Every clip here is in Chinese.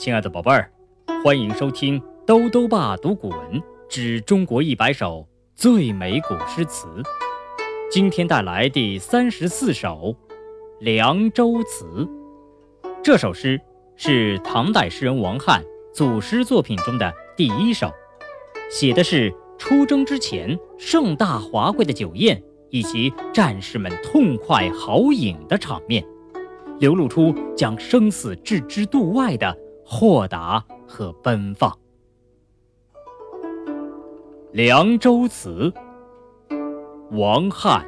亲爱的宝贝儿，欢迎收听兜兜爸读古文之中国一百首最美古诗词。今天带来第三十四首《凉州词》。这首诗是唐代诗人王翰组诗作品中的第一首，写的是出征之前盛大华贵的酒宴以及战士们痛快豪饮的场面。流露出将生死置之度外的豁达和奔放。《凉州词》王翰：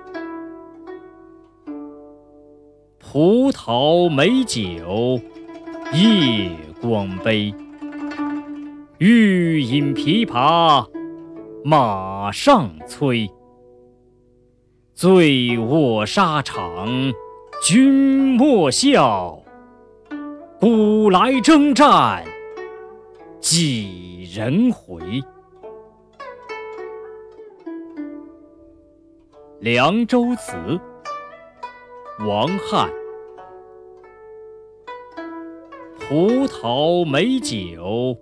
葡萄美酒夜光杯，欲饮琵琶马上催。醉卧沙场。君莫笑，古来征战几人回？《凉州词》王翰：葡萄美酒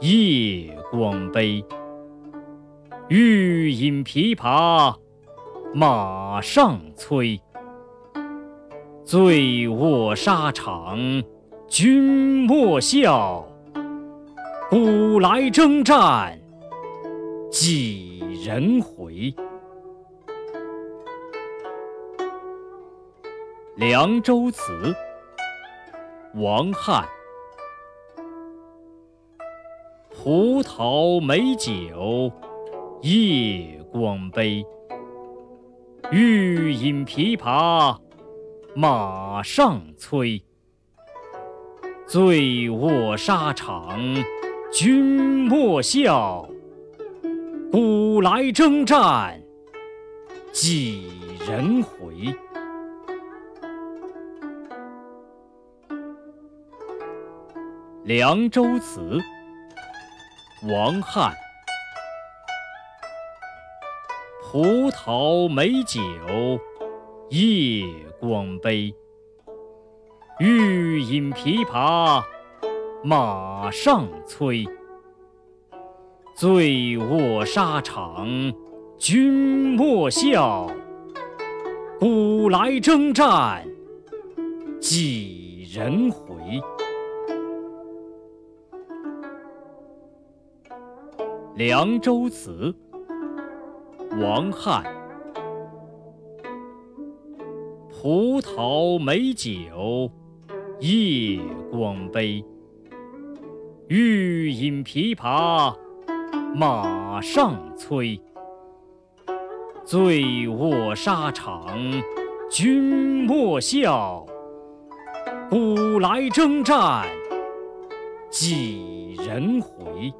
夜光杯，欲饮琵琶马上催。醉卧沙场君莫笑，古来征战几人回？《凉州词》王翰：葡萄美酒夜光杯，欲饮琵琶。马上催，醉卧沙场君莫笑，古来征战几人回？《凉州词》王翰：葡萄美酒夜。光杯，欲饮琵琶马上催。醉卧沙场君莫笑，古来征战几人回？《凉州词》王翰。葡萄美酒夜光杯，欲饮琵琶马上催。醉卧沙场君莫笑，古来征战几人回？